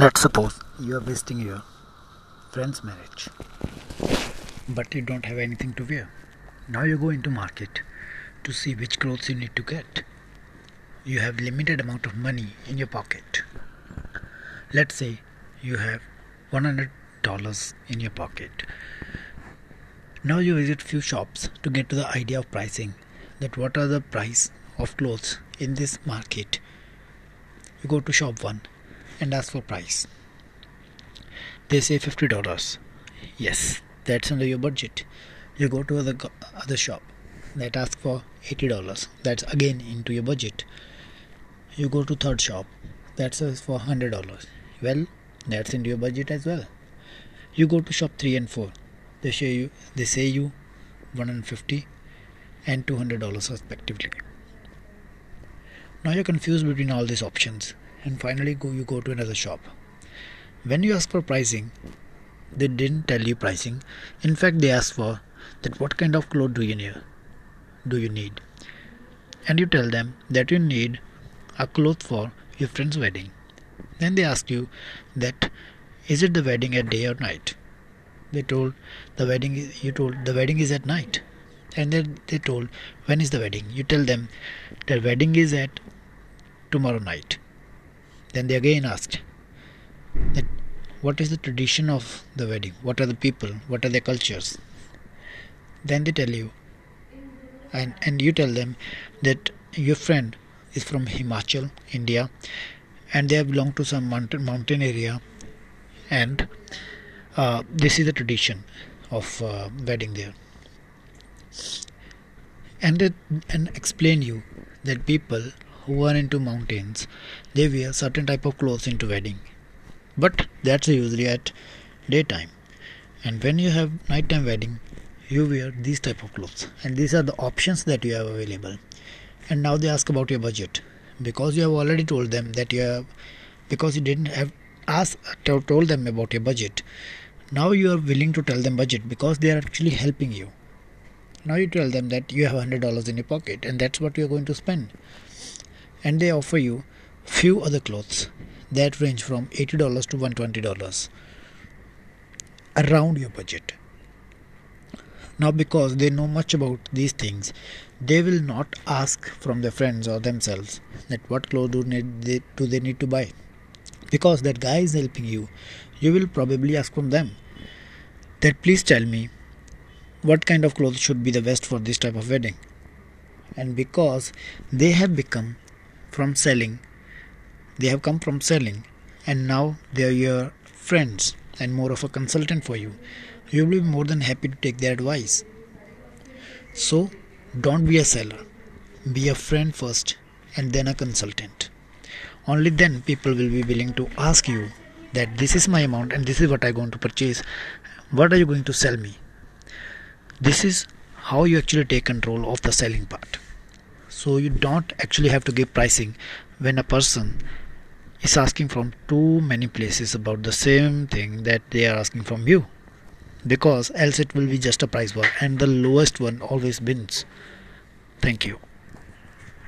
Let's suppose you are visiting your friend's marriage, but you don't have anything to wear. Now you go into market to see which clothes you need to get. You have limited amount of money in your pocket. Let's say you have $100 in your pocket. Now you visit few shops to get to the idea of pricing that what are the price of clothes in this market. You go to shop 1 and ask for price. They say $50. Yes, that's under your budget. You go to other other shop that ask for $80. That's again into your budget. You go to third shop that says for $100. Well, that's into your budget as well. You go to shop 3 and 4. They say you they say you 150 and $200 respectively. Now you're confused between all these options and finally go you go to another shop. When you ask for pricing they didn't tell you pricing. In fact they ask for that what kind of clothes do you need do you need? And you tell them that you need a cloth for your friend's wedding. Then they ask you that is it the wedding at day or night? They told the wedding you told the wedding is at night. And then they told when is the wedding? You tell them the wedding is at tomorrow night then they again asked that what is the tradition of the wedding? What are the people? What are their cultures? Then they tell you, and, and you tell them that your friend is from Himachal, India, and they belong to some mountain, mountain area, and uh, this is the tradition of uh, wedding there. And they, and explain you that people who into mountains. They wear certain type of clothes into wedding. But that's usually at daytime. And when you have nighttime wedding you wear these type of clothes. And these are the options that you have available. And now they ask about your budget. Because you have already told them that you have because you didn't have asked told them about your budget. Now you are willing to tell them budget because they are actually helping you. Now you tell them that you have $100 in your pocket and that's what you are going to spend and they offer you few other clothes that range from $80 to $120 around your budget. Now because they know much about these things they will not ask from their friends or themselves that what clothes do, need they, do they need to buy. Because that guy is helping you you will probably ask from them that please tell me what kind of clothes should be the best for this type of wedding. And because they have become from selling. They have come from selling. And now they are your friends and more of a consultant for you. You will be more than happy to take their advice. So don't be a seller. Be a friend first and then a consultant. Only then people will be willing to ask you that this is my amount and this is what i'm going to purchase. What are you going to sell me? This is how you actually take control of the selling part so you don't actually have to give pricing. When a person is asking from too many places about the same thing that they are asking from you because else it will be just a price war and the lowest one always wins. Thank you